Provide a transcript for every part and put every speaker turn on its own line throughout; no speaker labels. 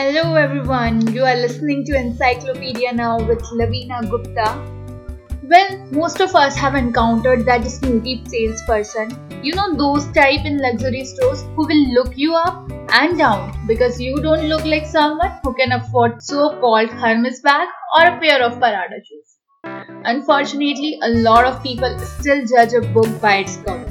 Hello everyone, you are listening to Encyclopedia Now with Lavina Gupta. Well, most of us have encountered that snooty salesperson. You know those type in luxury stores who will look you up and down because you don't look like someone who can afford so-called Hermes bag or a pair of Prada shoes. Unfortunately, a lot of people still judge a book by its cover.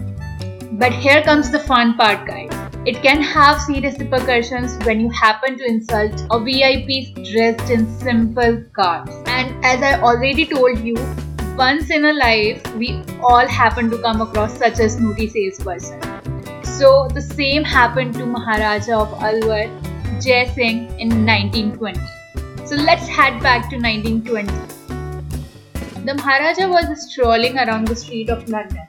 But here comes the fun part, guys. It can have serious repercussions when you happen to insult a VIP dressed in simple garb. And as I already told you, once in a life, we all happen to come across such a snooty salesperson. So the same happened to Maharaja of Alwar, Jai Singh in 1920. So let's head back to 1920. The Maharaja was strolling around the street of London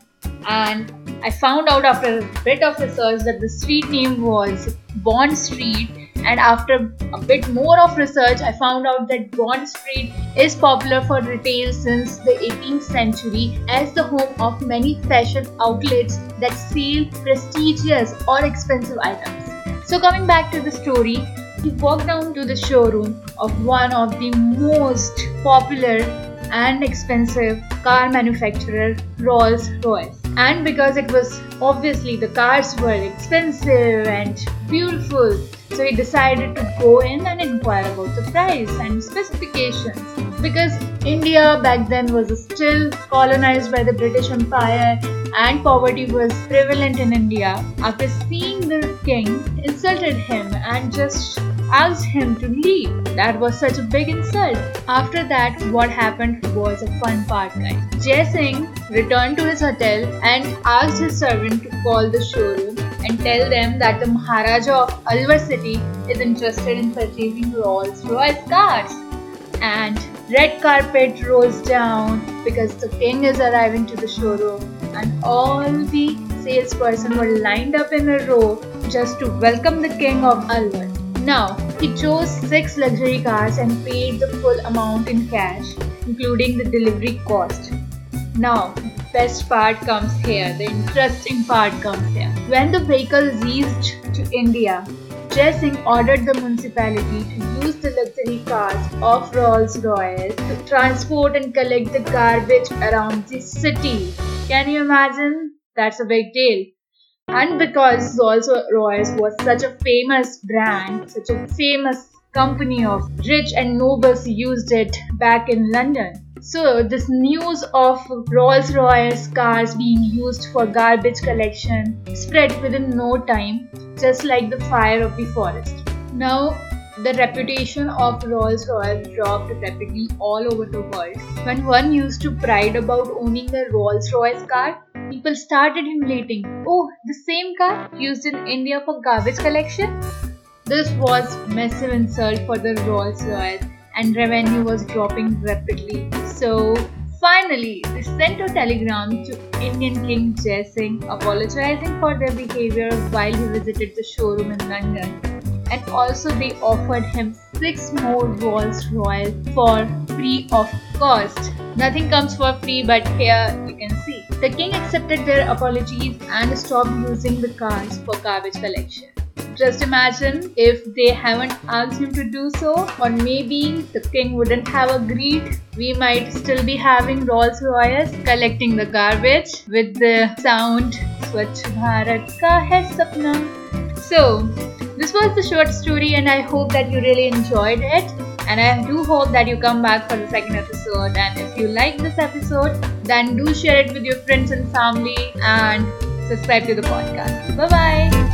and I found out after a bit of research that the street name was Bond Street and after a bit more of research I found out that Bond Street is popular for retail since the 18th century as the home of many fashion outlets that sell prestigious or expensive items. So coming back to the story, he walked down to the showroom of one of the most popular and expensive car manufacturer Rolls-Royce and because it was obviously the cars were expensive and beautiful so he decided to go in and inquire about the price and specifications because India back then was still colonized by the British Empire and poverty was prevalent in India. After seeing the king insulted him and just asked him to leave. That was such a big insult. After that, what happened was a fun part, guys. Jai Singh returned to his hotel and asked his servant to call the showroom and tell them that the Maharaja of Alwar city is interested in purchasing Rolls Royce cars. And red carpet rolls down because the king is arriving to the showroom and all the salesperson were lined up in a row just to welcome the king of Alwar. Now, he chose six luxury cars and paid the full amount in cash, including the delivery cost. Now, the best part comes here, the interesting part comes here. When the vehicle reached to India, Singh ordered the municipality to use the luxury cars of Rolls-Royce to transport and collect the garbage around the city. Can you imagine? That's a big deal. And because Rolls Royce was such a famous brand, such a famous company of rich and nobles used it back in London. So this news of Rolls Royce cars being used for garbage collection spread within no time, just like the fire of the forest. Now the reputation of Rolls Royce dropped rapidly all over the world. When one used to pride about owning a Rolls Royce car, people started emulating, oh, the same car used in India for garbage collection? This was massive insult for the Rolls Royce and revenue was dropping rapidly. So finally, they sent a telegram to Indian King Jai Singh apologizing for their behavior while he visited the showroom in London and also they offered him six more Rolls Royce for free of cost. Nothing comes for free, but here. The king accepted their apologies and stopped using the cars for garbage collection. Just imagine if they haven't asked him to do so, or maybe the king wouldn't have agreed. We might still be having Rolls Royce collecting the garbage with the sound Swachh Bharat ka hai sapna. So, this was the short story, and I hope that you really enjoyed it. And I do hope that you come back for the second episode. And if you like this episode, then do share it with your friends and family and subscribe to the podcast. Bye bye.